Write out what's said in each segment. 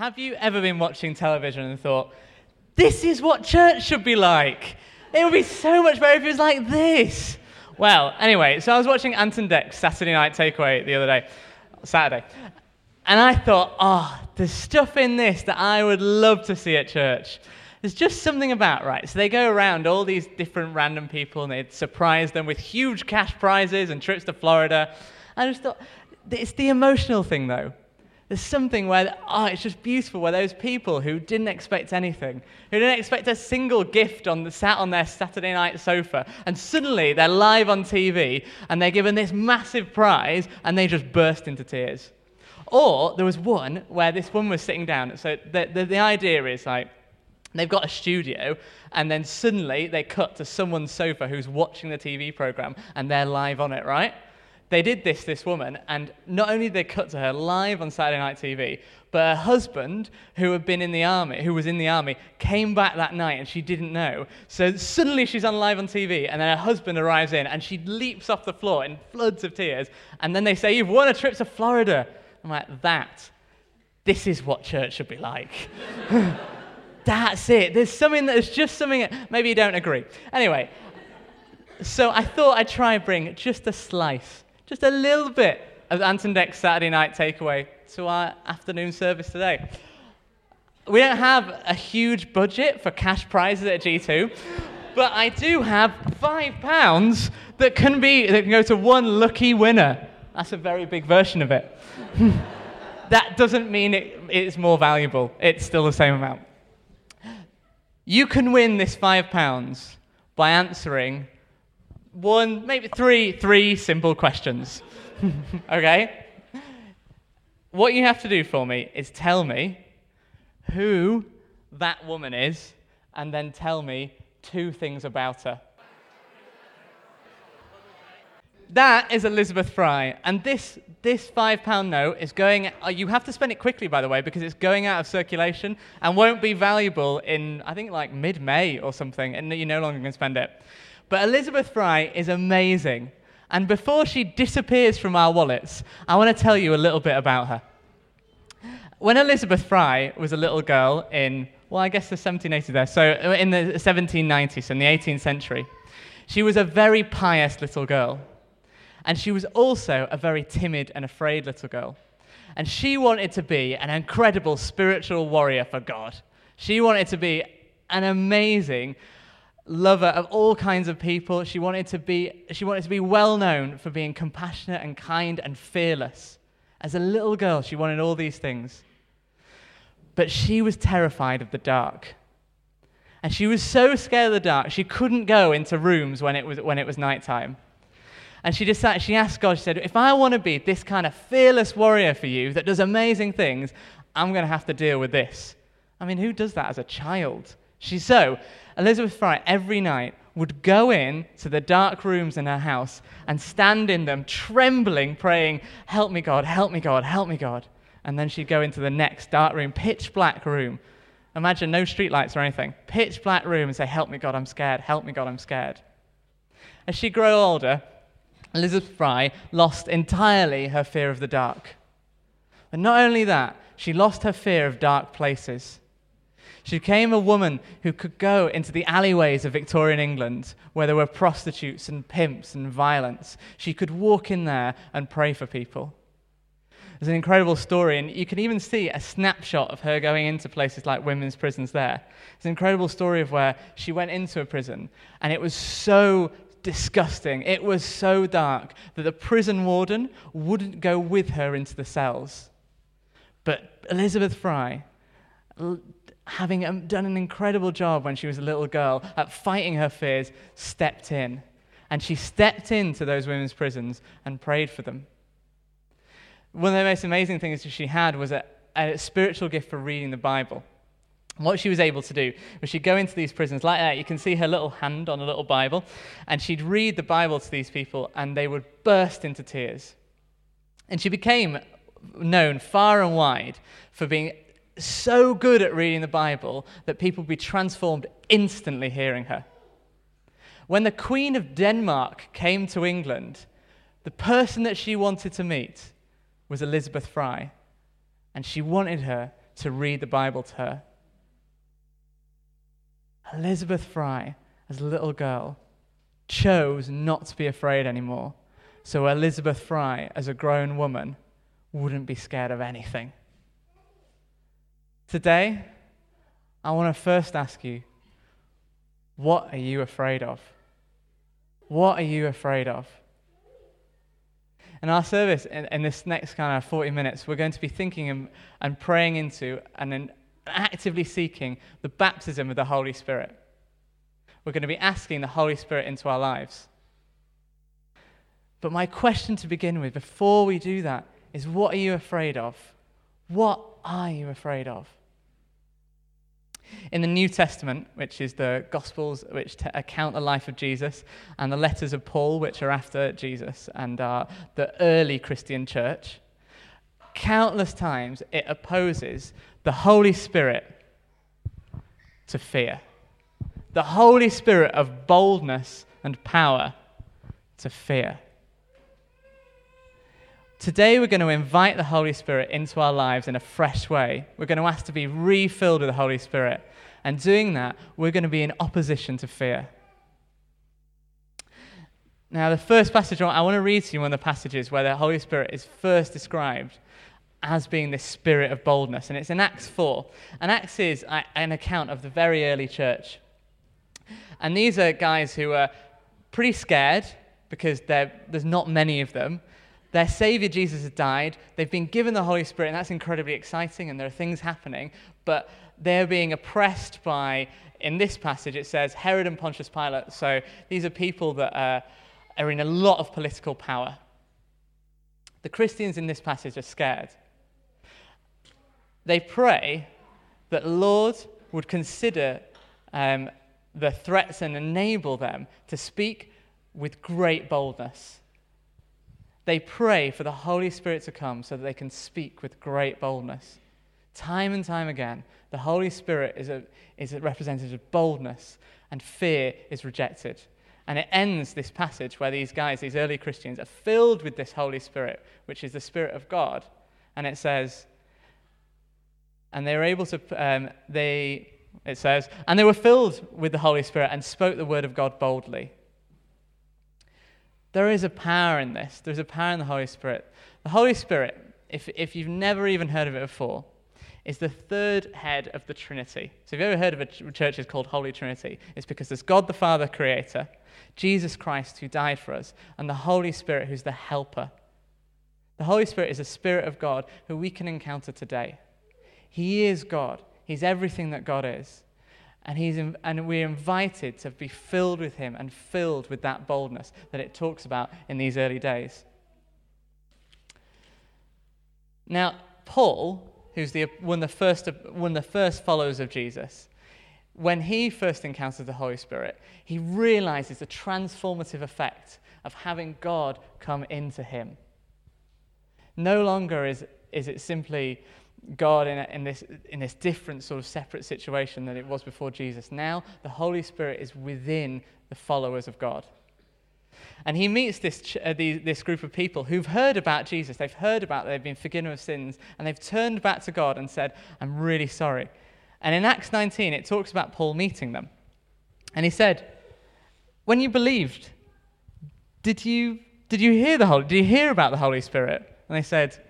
Have you ever been watching television and thought, this is what church should be like? It would be so much better if it was like this. Well, anyway, so I was watching Ant and Dec's Saturday Night Takeaway the other day, Saturday, and I thought, oh, there's stuff in this that I would love to see at church. There's just something about, right? So they go around all these different random people and they surprise them with huge cash prizes and trips to Florida. I just thought, it's the emotional thing though. There's something where, oh, it's just beautiful where those people who didn't expect anything, who didn't expect a single gift on the, sat on their Saturday night sofa, and suddenly they're live on TV and they're given this massive prize and they just burst into tears. Or there was one where this woman was sitting down. So the, the, the idea is like, they've got a studio, and then suddenly they cut to someone's sofa who's watching the TV program and they're live on it, right? They did this, this woman, and not only did they cut to her live on Saturday Night TV, but her husband, who had been in the army, who was in the army, came back that night and she didn't know. So suddenly she's on live on TV, and then her husband arrives in, and she leaps off the floor in floods of tears. And then they say, You've won a trip to Florida. I'm like, That, this is what church should be like. That's it. There's something that is just something, that maybe you don't agree. Anyway, so I thought I'd try and bring just a slice just a little bit of Ant and Dec's Saturday night takeaway to our afternoon service today. We don't have a huge budget for cash prizes at G2, but I do have five pounds that can be that can go to one lucky winner. That's a very big version of it. that doesn't mean it, it's more valuable. It's still the same amount. You can win this five pounds by answering one, maybe three, three simple questions. okay? What you have to do for me is tell me who that woman is and then tell me two things about her. That is Elizabeth Fry. And this, this five pound note is going, uh, you have to spend it quickly, by the way, because it's going out of circulation and won't be valuable in, I think, like mid May or something, and you're no longer going to spend it. But Elizabeth Fry is amazing. And before she disappears from our wallets, I want to tell you a little bit about her. When Elizabeth Fry was a little girl in, well, I guess the 1780s there, so in the 1790s, so in the 18th century, she was a very pious little girl. And she was also a very timid and afraid little girl. And she wanted to be an incredible spiritual warrior for God. She wanted to be an amazing lover of all kinds of people. She wanted to be, she wanted to be well known for being compassionate and kind and fearless. As a little girl, she wanted all these things. But she was terrified of the dark. And she was so scared of the dark, she couldn't go into rooms when it was, when it was nighttime. And she decided, she asked God, she said, if I want to be this kind of fearless warrior for you that does amazing things, I'm going to have to deal with this. I mean, who does that as a child? She so Elizabeth Fry every night would go in to the dark rooms in her house and stand in them, trembling, praying, Help me, God, help me, God, help me, God. And then she'd go into the next dark room, pitch black room. Imagine no streetlights or anything. Pitch black room and say, Help me, God, I'm scared. Help me, God, I'm scared. As she grew older, Elizabeth Fry lost entirely her fear of the dark. And not only that, she lost her fear of dark places. She became a woman who could go into the alleyways of Victorian England where there were prostitutes and pimps and violence. She could walk in there and pray for people. There's an incredible story, and you can even see a snapshot of her going into places like women's prisons there. It's an incredible story of where she went into a prison, and it was so disgusting, it was so dark that the prison warden wouldn't go with her into the cells. But Elizabeth Fry having um, done an incredible job when she was a little girl at fighting her fears, stepped in. And she stepped into those women's prisons and prayed for them. One of the most amazing things that she had was a, a spiritual gift for reading the Bible. what she was able to do was she'd go into these prisons like that. You can see her little hand on a little Bible, and she'd read the Bible to these people, and they would burst into tears. And she became known far and wide for being so good at reading the Bible that people would be transformed instantly hearing her. When the Queen of Denmark came to England, the person that she wanted to meet was Elizabeth Fry, and she wanted her to read the Bible to her. Elizabeth Fry, as a little girl, chose not to be afraid anymore. So Elizabeth Fry, as a grown woman, wouldn't be scared of anything. Today, I want to first ask you what are you afraid of? What are you afraid of? In our service, in, in, this next kind of 40 minutes, we're going to be thinking and, and praying into and then actively seeking the baptism of the Holy Spirit. We're going to be asking the Holy Spirit into our lives. But my question to begin with, before we do that, is what are you afraid of? What are you afraid of? In the New Testament, which is the Gospels which t- account the life of Jesus, and the letters of Paul, which are after Jesus and are the early Christian church, countless times it opposes the Holy Spirit to fear. The Holy Spirit of boldness and power to fear. Today, we're going to invite the Holy Spirit into our lives in a fresh way. We're going to ask to be refilled with the Holy Spirit. And doing that, we're going to be in opposition to fear. Now, the first passage I want to read to you one of the passages where the Holy Spirit is first described as being this spirit of boldness. And it's in Acts 4. And Acts is uh, an account of the very early church. And these are guys who are pretty scared because there's not many of them. Their Savior Jesus has died. They've been given the Holy Spirit, and that's incredibly exciting, and there are things happening. But they're being oppressed by, in this passage, it says Herod and Pontius Pilate. So these are people that are, are in a lot of political power. The Christians in this passage are scared. They pray that Lord would consider um, the threats and enable them to speak with great boldness they pray for the Holy Spirit to come so that they can speak with great boldness. Time and time again, the Holy Spirit is a, is a representative of boldness, and fear is rejected. And it ends this passage where these guys, these early Christians, are filled with this Holy Spirit, which is the Spirit of God. And it says, and they were able to, um, they, it says, and they were filled with the Holy Spirit and spoke the word of God boldly. There is a power in this. There's a power in the Holy Spirit. The Holy Spirit, if, if you've never even heard of it before, is the third head of the Trinity. So if you've ever heard of a church is called Holy Trinity, it's because there's God the Father, creator, Jesus Christ, who died for us, and the Holy Spirit, who's the helper. The Holy Spirit is a Spirit of God who we can encounter today. He is God, He's everything that God is. And, he's, and we're invited to be filled with him and filled with that boldness that it talks about in these early days. Now, Paul, who's the, one, of the first, one of the first followers of Jesus, when he first encounters the Holy Spirit, he realizes the transformative effect of having God come into him. No longer is, is it simply God in, a, in, this, in this different sort of separate situation than it was before Jesus. Now the Holy Spirit is within the followers of God. And he meets this, uh, the, this group of people who've heard about Jesus. They've heard about they've been forgiven of sins, and they've turned back to God and said, I'm really sorry. And in Acts 19, it talks about Paul meeting them. And he said, When you believed, did you, did you hear the Holy, did you hear about the Holy Spirit? And they said,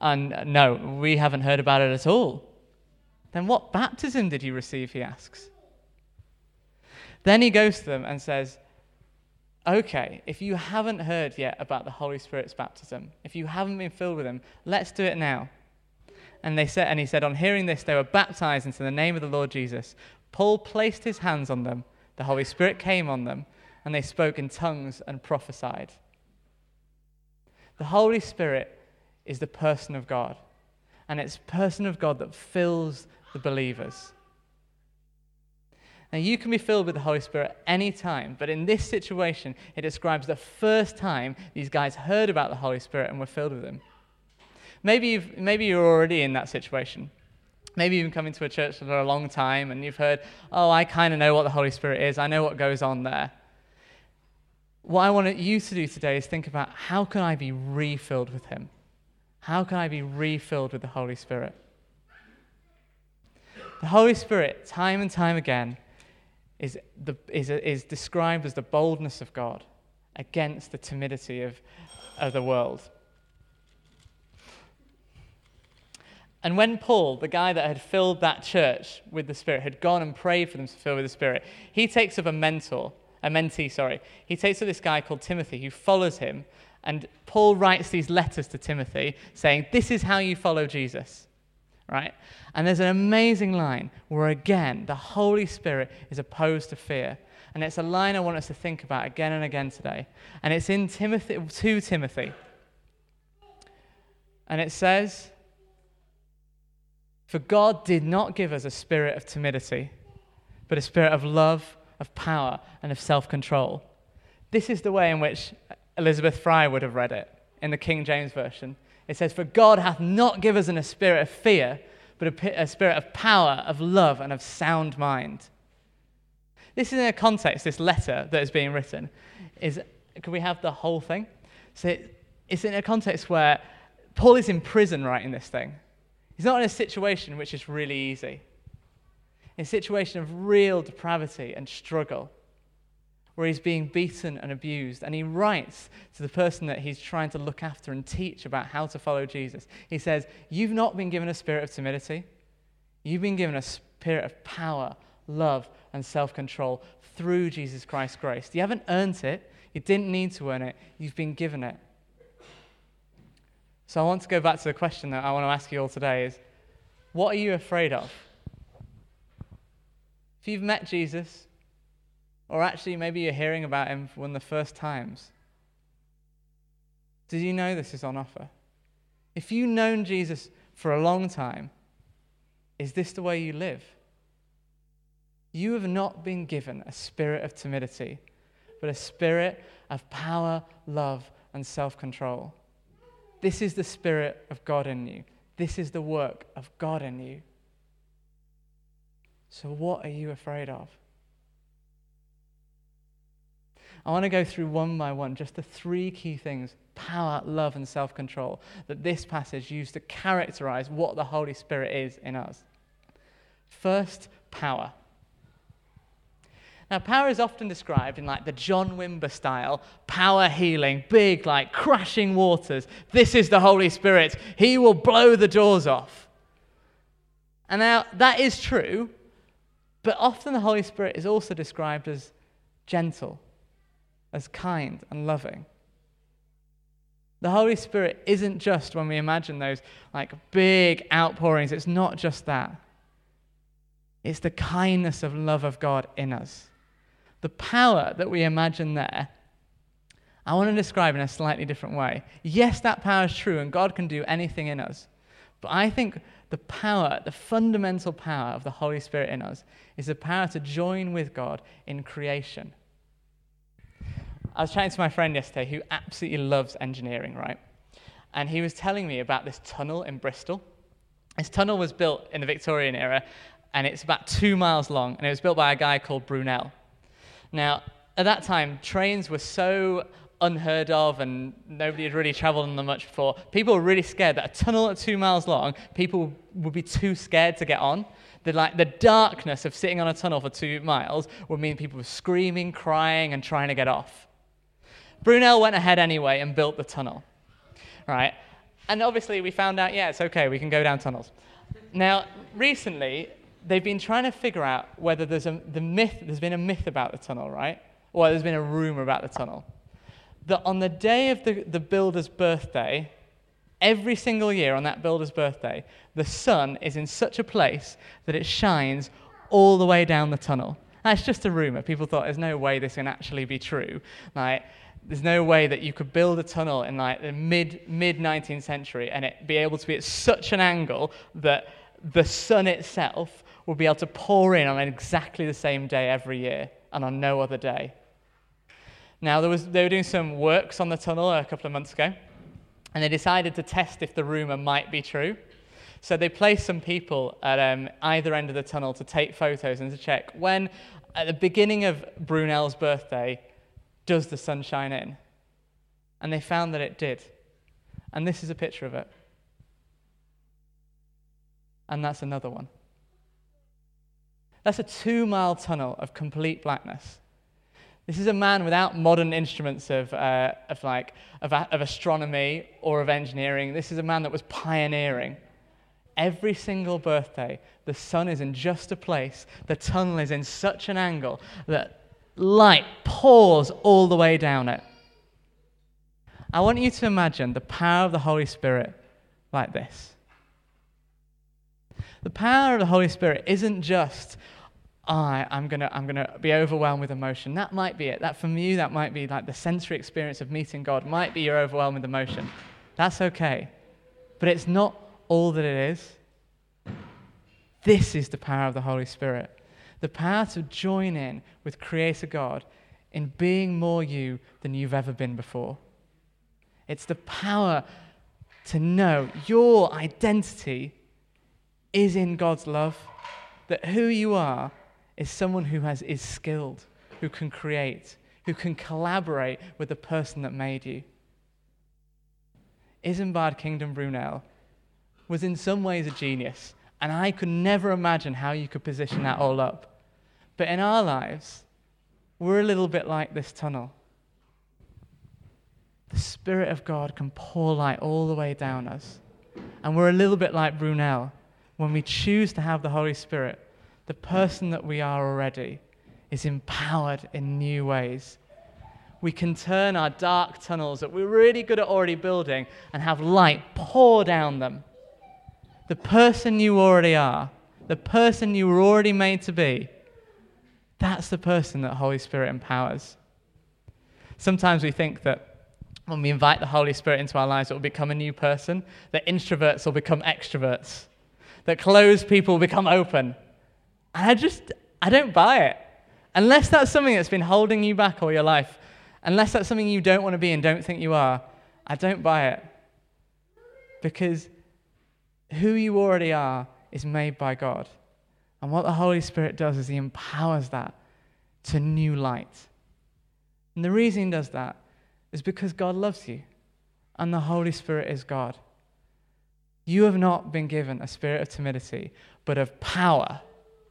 and no, we haven't heard about it at all. Then what baptism did you receive? He asks. Then he goes to them and says, Okay, if you haven't heard yet about the Holy Spirit's baptism, if you haven't been filled with him, let's do it now. And, they said, and he said, On hearing this, they were baptized into the name of the Lord Jesus. Paul placed his hands on them, the Holy Spirit came on them, and they spoke in tongues and prophesied. The Holy Spirit is the person of God. And it's person of God that fills the believers. Now, you can be filled with the Holy Spirit any time, but in this situation, it describes the first time these guys heard about the Holy Spirit and were filled with Him. Maybe, you've, maybe you're already in that situation. Maybe you've been coming to a church for a long time and you've heard, oh, I kind of know what the Holy Spirit is, I know what goes on there. What I want you to do today is think about how can I be refilled with Him? How can I be refilled with the Holy Spirit? The Holy Spirit, time and time again, is, the, is, is described as the boldness of God against the timidity of, of the world. And when Paul, the guy that had filled that church with the Spirit, had gone and prayed for them to fill with the Spirit, he takes up a mentor, a mentee, sorry. He takes up this guy called Timothy who follows him. And Paul writes these letters to Timothy saying, This is how you follow Jesus. Right? And there's an amazing line where, again, the Holy Spirit is opposed to fear. And it's a line I want us to think about again and again today. And it's in Timothy, to Timothy. And it says, For God did not give us a spirit of timidity, but a spirit of love, of power, and of self control. This is the way in which Elizabeth Fry would have read it in the King James Version. It says, For God hath not given us in a spirit of fear, but a, a spirit of power, of love, and of sound mind. This is in a context, this letter that is being written, is can we have the whole thing? So it, it's in a context where Paul is in prison writing this thing. He's not in a situation which is really easy. In a situation of real depravity and struggle, where he's being beaten and abused. And he writes to the person that he's trying to look after and teach about how to follow Jesus. He says, You've not been given a spirit of timidity, you've been given a spirit of power, love, and self control through Jesus Christ's grace. You haven't earned it, you didn't need to earn it, you've been given it. So I want to go back to the question that I want to ask you all today is what are you afraid of? If you've met Jesus, or actually maybe you're hearing about him for one of the first times, did you know this is on offer? If you've known Jesus for a long time, is this the way you live? You have not been given a spirit of timidity, but a spirit of power, love, and self control. This is the spirit of God in you. This is the work of God in you. So, what are you afraid of? I want to go through one by one just the three key things power, love, and self control that this passage used to characterize what the Holy Spirit is in us. First, power. Now, power is often described in like the John Wimber style power healing, big, like crashing waters. This is the Holy Spirit. He will blow the doors off. And now, that is true, but often the Holy Spirit is also described as gentle, as kind and loving. The Holy Spirit isn't just when we imagine those like big outpourings, it's not just that. It's the kindness of love of God in us the power that we imagine there, I want to describe in a slightly different way. Yes, that power is true, and God can do anything in us. But I think the power, the fundamental power of the Holy Spirit in us, is the power to join with God in creation. I was chatting to my friend yesterday who absolutely loves engineering, right? And he was telling me about this tunnel in Bristol. This tunnel was built in the Victorian era, and it's about two miles long, and it was built by a guy called Brunel. Now, at that time, trains were so unheard of and nobody had really traveled on them much before. People were really scared that a tunnel at two miles long, people would be too scared to get on. The, like, the darkness of sitting on a tunnel for two miles would mean people were screaming, crying, and trying to get off. Brunel went ahead anyway and built the tunnel, right? And obviously, we found out, yeah, it's okay, we can go down tunnels. Now, recently, they've been trying to figure out whether there's a, the myth, there's been a myth about the tunnel, right? Or there's been a rumor about the tunnel. That on the day of the, the builder's birthday, every single year on that builder's birthday, the sun is in such a place that it shines all the way down the tunnel. That's just a rumor. People thought there's no way this can actually be true. Like, there's no way that you could build a tunnel in like the mid mid 19th century and it be able to be at such an angle that the sun itself will be able to pour in on exactly the same day every year and on no other day. Now, there was, they were doing some works on the tunnel a couple of months ago, and they decided to test if the rumor might be true. So they placed some people at um, either end of the tunnel to take photos and to check when, at the beginning of Brunel's birthday, does the sun shine in? And they found that it did. And this is a picture of it. And that's another one. That's a two mile tunnel of complete blackness. This is a man without modern instruments of, uh, of, like, of, of astronomy or of engineering. This is a man that was pioneering. Every single birthday, the sun is in just a place, the tunnel is in such an angle that light pours all the way down it. I want you to imagine the power of the Holy Spirit like this. The power of the Holy Spirit isn't just, I, I'm going to I'm gonna be overwhelmed with emotion. That might be it. That for you, that might be like the sensory experience of meeting God, might be your overwhelmed with emotion. That's okay. But it's not all that it is. This is the power of the Holy Spirit. The power to join in with Creator God in being more you than you've ever been before. It's the power to know your identity is in God's love, that who you are is someone who has, is skilled, who can create, who can collaborate with the person that made you. Isambard Kingdom Brunel was in some ways a genius, and I could never imagine how you could position that all up. But in our lives, we're a little bit like this tunnel. The Spirit of God can pour light all the way down us. And we're a little bit like Brunel. When we choose to have the Holy Spirit, the person that we are already is empowered in new ways. We can turn our dark tunnels that we're really good at already building and have light pour down them. The person you already are, the person you were already made to be, that's the person that Holy Spirit empowers. Sometimes we think that when we invite the Holy Spirit into our lives, it will become a new person, that introverts will become extroverts, that closed people will become open. And I just, I don't buy it. Unless that's something that's been holding you back all your life, unless that's something you don't want to be and don't think you are, I don't buy it. Because who you already are is made by God. And what the Holy Spirit does is He empowers that to new light. And the reason He does that is because God loves you and the Holy Spirit is God. You have not been given a spirit of timidity, but of power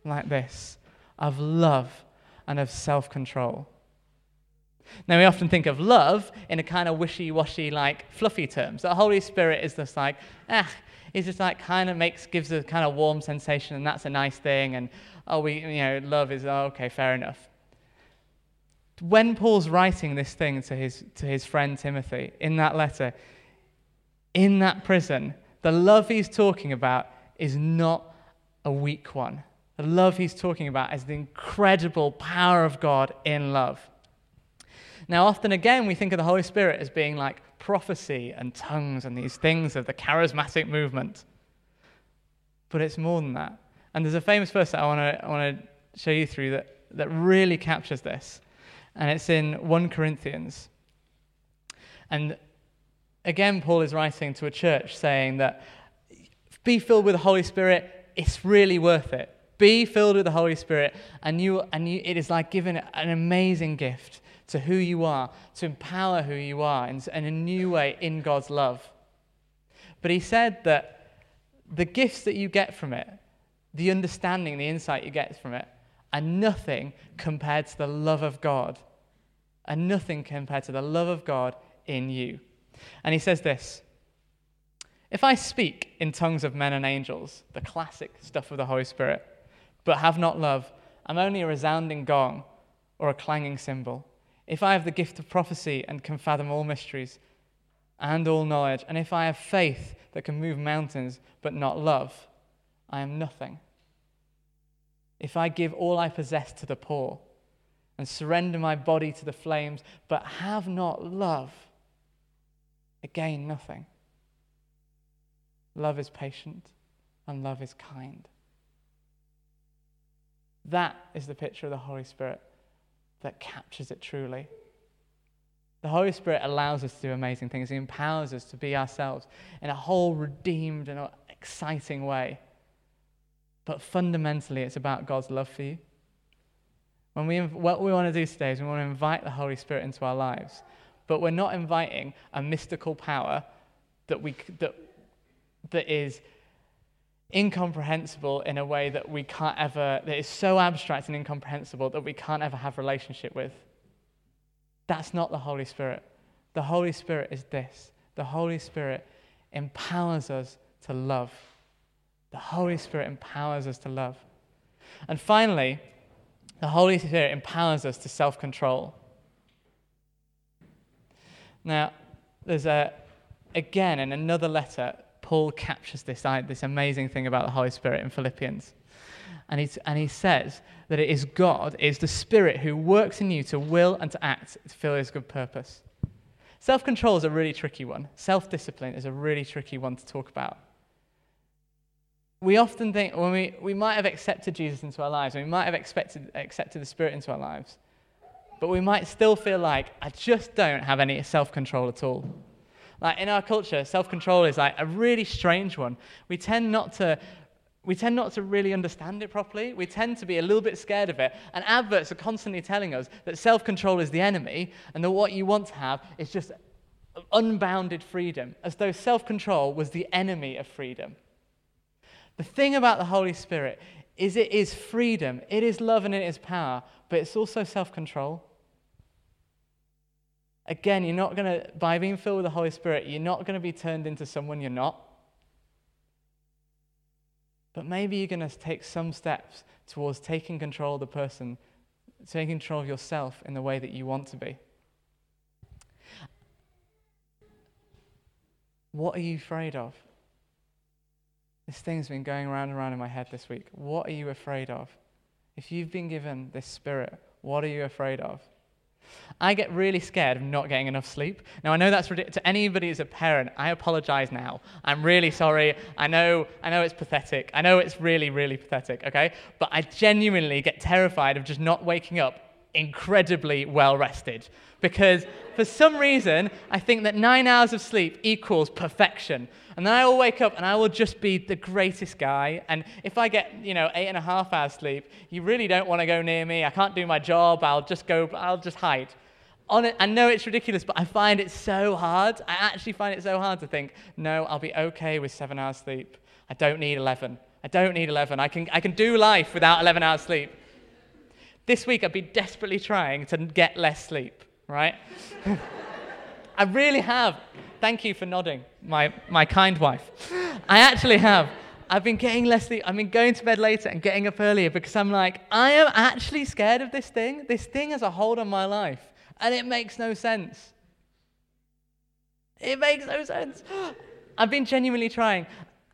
like this, of love and of self control. Now, we often think of love in a kind of wishy washy, like fluffy terms. The Holy Spirit is just like, ah, it's just like kind of makes, gives a kind of warm sensation, and that's a nice thing. And, oh, we, you know, love is, oh, okay, fair enough when Paul's writing this thing to his, to his friend Timothy in that letter, in that prison, the love he's talking about is not a weak one. The love he's talking about is the incredible power of God in love. Now, often again, we think of the Holy Spirit as being like prophecy and tongues and these things of the charismatic movement. But it's more than that. And there's a famous verse that I want to show you through that, that really captures this and it's in 1 Corinthians. And again, Paul is writing to a church saying that be filled with the Holy Spirit, it's really worth it. Be filled with the Holy Spirit, and, you, and you, it is like giving an amazing gift to who you are, to empower who you are in, in a new way in God's love. But he said that the gifts that you get from it, the understanding, the insight you get from it, are nothing compared to the love of God, and nothing compared to the love of God in you. And he says this If I speak in tongues of men and angels, the classic stuff of the Holy Spirit, but have not love, I'm only a resounding gong or a clanging cymbal. If I have the gift of prophecy and can fathom all mysteries and all knowledge, and if I have faith that can move mountains but not love, I am nothing if I give all I possess to the poor and surrender my body to the flames, but have not love, again, nothing. Love is patient and love is kind. That is the picture of the Holy Spirit that captures it truly. The Holy Spirit allows us to do amazing things. He empowers us to be ourselves in a whole redeemed and exciting way. But fundamentally, it's about God's love for you. When we, what we want to do today is we want to invite the Holy Spirit into our lives. But we're not inviting a mystical power that, we, that, that is incomprehensible in a way that we can't ever, that is so abstract and incomprehensible that we can't ever have relationship with. That's not the Holy Spirit. The Holy Spirit is this the Holy Spirit empowers us to love. The Holy Spirit empowers us to love. And finally, the Holy Spirit empowers us to self control. Now, there's a, again, in another letter, Paul captures this, this amazing thing about the Holy Spirit in Philippians. And, he's, and he says that it is God, it is the Spirit who works in you to will and to act to fulfill his good purpose. Self control is a really tricky one. Self discipline is a really tricky one to talk about. We often think when we, we might have accepted Jesus into our lives, we might have expected, accepted the Spirit into our lives, but we might still feel like, I just don't have any self control at all. Like in our culture, self control is like a really strange one. We tend not to. We tend not to really understand it properly. We tend to be a little bit scared of it. And adverts are constantly telling us that self control is the enemy and that what you want to have is just unbounded freedom, as though self control was the enemy of freedom. The thing about the Holy Spirit is it is freedom, it is love, and it is power, but it's also self control. Again, you're not going to, by being filled with the Holy Spirit, you're not going to be turned into someone you're not. But maybe you're going to take some steps towards taking control of the person, taking control of yourself in the way that you want to be. What are you afraid of? This thing's been going around and around in my head this week. What are you afraid of? If you've been given this spirit, what are you afraid of? I get really scared of not getting enough sleep. Now, I know that's ridiculous. To anybody as a parent, I apologize now. I'm really sorry. I know, I know it's pathetic. I know it's really, really pathetic, okay? But I genuinely get terrified of just not waking up incredibly well rested. Because for some reason, I think that nine hours of sleep equals perfection. And then I will wake up and I will just be the greatest guy. And if I get, you know, eight and a half hours sleep, you really don't want to go near me. I can't do my job. I'll just go, I'll just hide. It, I know it's ridiculous, but I find it so hard. I actually find it so hard to think, no, I'll be okay with seven hours sleep. I don't need 11. I don't need 11. I can, I can do life without 11 hours sleep. This week I've been desperately trying to get less sleep, right? I really have. Thank you for nodding, my, my kind wife. I actually have. I've been getting less sleep. I've been going to bed later and getting up earlier because I'm like, I am actually scared of this thing. This thing has a hold on my life, and it makes no sense. It makes no sense. I've been genuinely trying.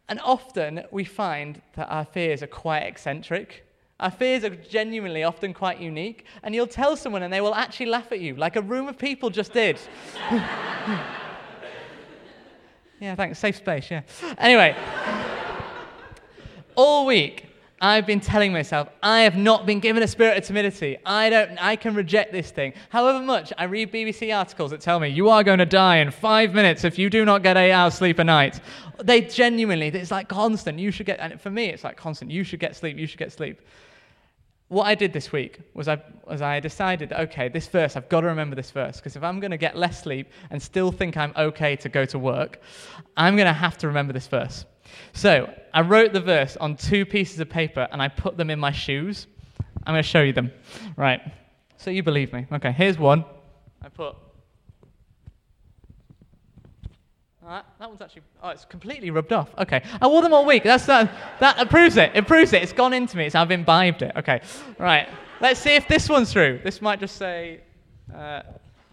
And often we find that our fears are quite eccentric. Our fears are genuinely often quite unique, and you'll tell someone and they will actually laugh at you, like a room of people just did. yeah, thanks. Safe space, yeah. Anyway, all week I've been telling myself, I have not been given a spirit of timidity. I don't I can reject this thing. However much I read BBC articles that tell me you are going to die in five minutes if you do not get eight hours sleep a night. They genuinely, it's like constant. You should get and for me it's like constant. You should get sleep, you should get sleep what I did this week was I, was I decided, okay, this verse, I've got to remember this verse, because if I'm going to get less sleep and still think I'm okay to go to work, I'm going to have to remember this verse. So I wrote the verse on two pieces of paper and I put them in my shoes. I'm going to show you them. Right. So you believe me. Okay, here's one. I put that, that one's actually, oh, it's completely rubbed off. Okay. I wore them all week. That's, that, that proves it. It proves it. It's gone into me. It's, I've imbibed it. Okay. Right. Let's see if this one's true. This might just say, uh,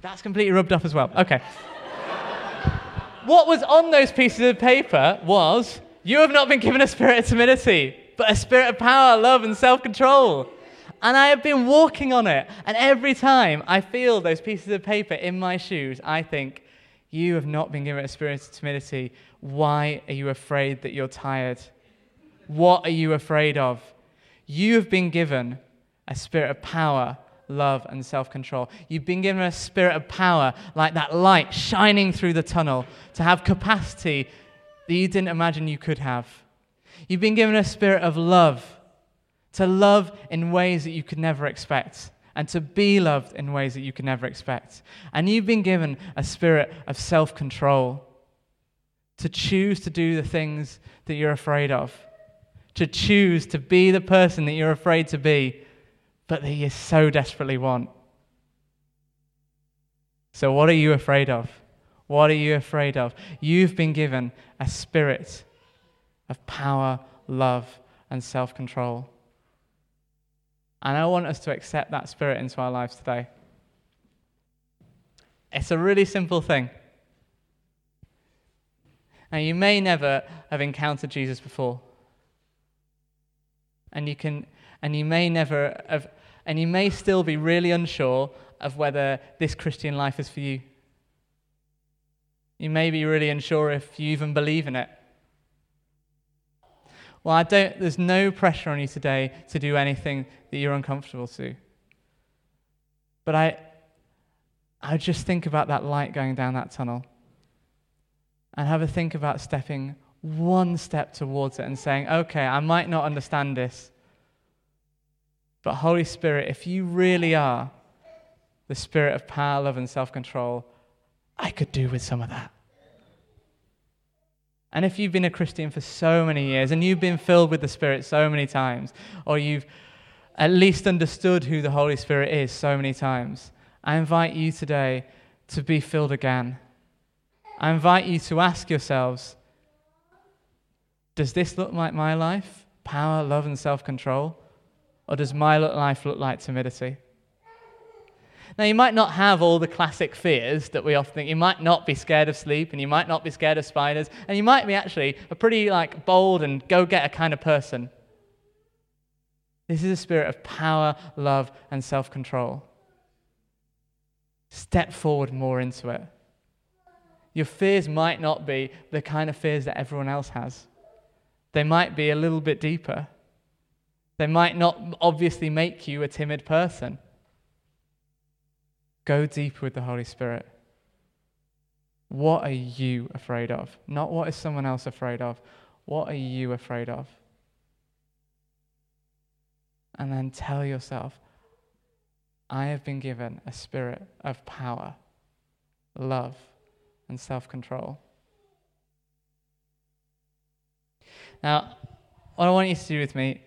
that's completely rubbed off as well. Okay. what was on those pieces of paper was, you have not been given a spirit of timidity, but a spirit of power, love, and self control. And I have been walking on it. And every time I feel those pieces of paper in my shoes, I think, you have not been given a spirit of timidity. Why are you afraid that you're tired? What are you afraid of? You have been given a spirit of power, love, and self control. You've been given a spirit of power, like that light shining through the tunnel, to have capacity that you didn't imagine you could have. You've been given a spirit of love, to love in ways that you could never expect and to be loved in ways that you could never expect. And you've been given a spirit of self control to choose to do the things that you're afraid of. to choose to be the person that you're afraid to be, but that you so desperately want. So, what are you afraid of? What are you afraid of? You've been given a spirit of power, love, and self control. And I want us to accept that spirit into our lives today. It's a really simple thing. Now, you may never have encountered Jesus before. And you, can, and you may never have, and you may still be really unsure of whether this Christian life is for you. You may be really unsure if you even believe in it. Well, I don't, there's no pressure on you today to do anything that you're uncomfortable to. But I, I just think about that light going down that tunnel and have a think about stepping one step towards it and saying, okay, I might not understand this, but Holy Spirit, if you really are the spirit of power, love, and self control, I could do with some of that. And if you've been a Christian for so many years and you've been filled with the Spirit so many times, or you've at least understood who the Holy Spirit is so many times, I invite you today to be filled again. I invite you to ask yourselves Does this look like my life? Power, love, and self control? Or does my life look like timidity? Now, you might not have all the classic fears that we often think. You might not be scared of sleep, and you might not be scared of spiders, and you might be actually a pretty like bold and go-getter kind of person. This is a spirit of power, love, and self-control. Step forward more into it. Your fears might not be the kind of fears that everyone else has. They might be a little bit deeper. They might not obviously make you a timid person. Go deeper with the Holy Spirit. What are you afraid of? Not what is someone else afraid of. What are you afraid of? And then tell yourself, I have been given a spirit of power, love, and self control. Now, what I want you to do with me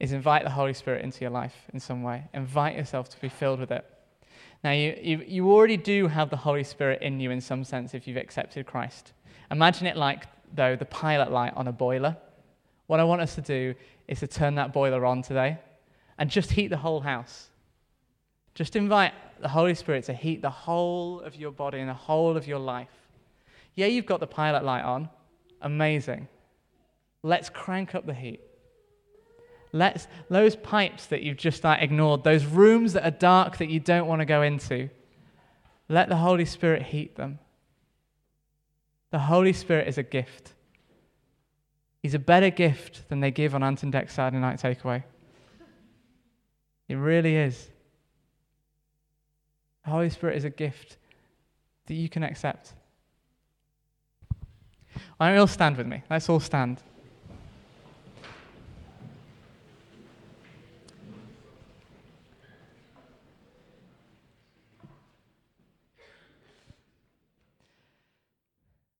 is invite the Holy Spirit into your life in some way. Invite yourself to be filled with it. Now, you, you, you already do have the Holy Spirit in you in some sense if you've accepted Christ. Imagine it like, though, the pilot light on a boiler. What I want us to do is to turn that boiler on today and just heat the whole house. Just invite the Holy Spirit to heat the whole of your body and the whole of your life. Yeah, you've got the pilot light on. Amazing. Let's crank up the heat. Let's, those pipes that you've just like, ignored, those rooms that are dark that you don't want to go into, let the Holy Spirit heat them. The Holy Spirit is a gift. He's a better gift than they give on Ant and Dec's Saturday Night Takeaway. It really is. The Holy Spirit is a gift that you can accept. We all stand with me? Let's all stand.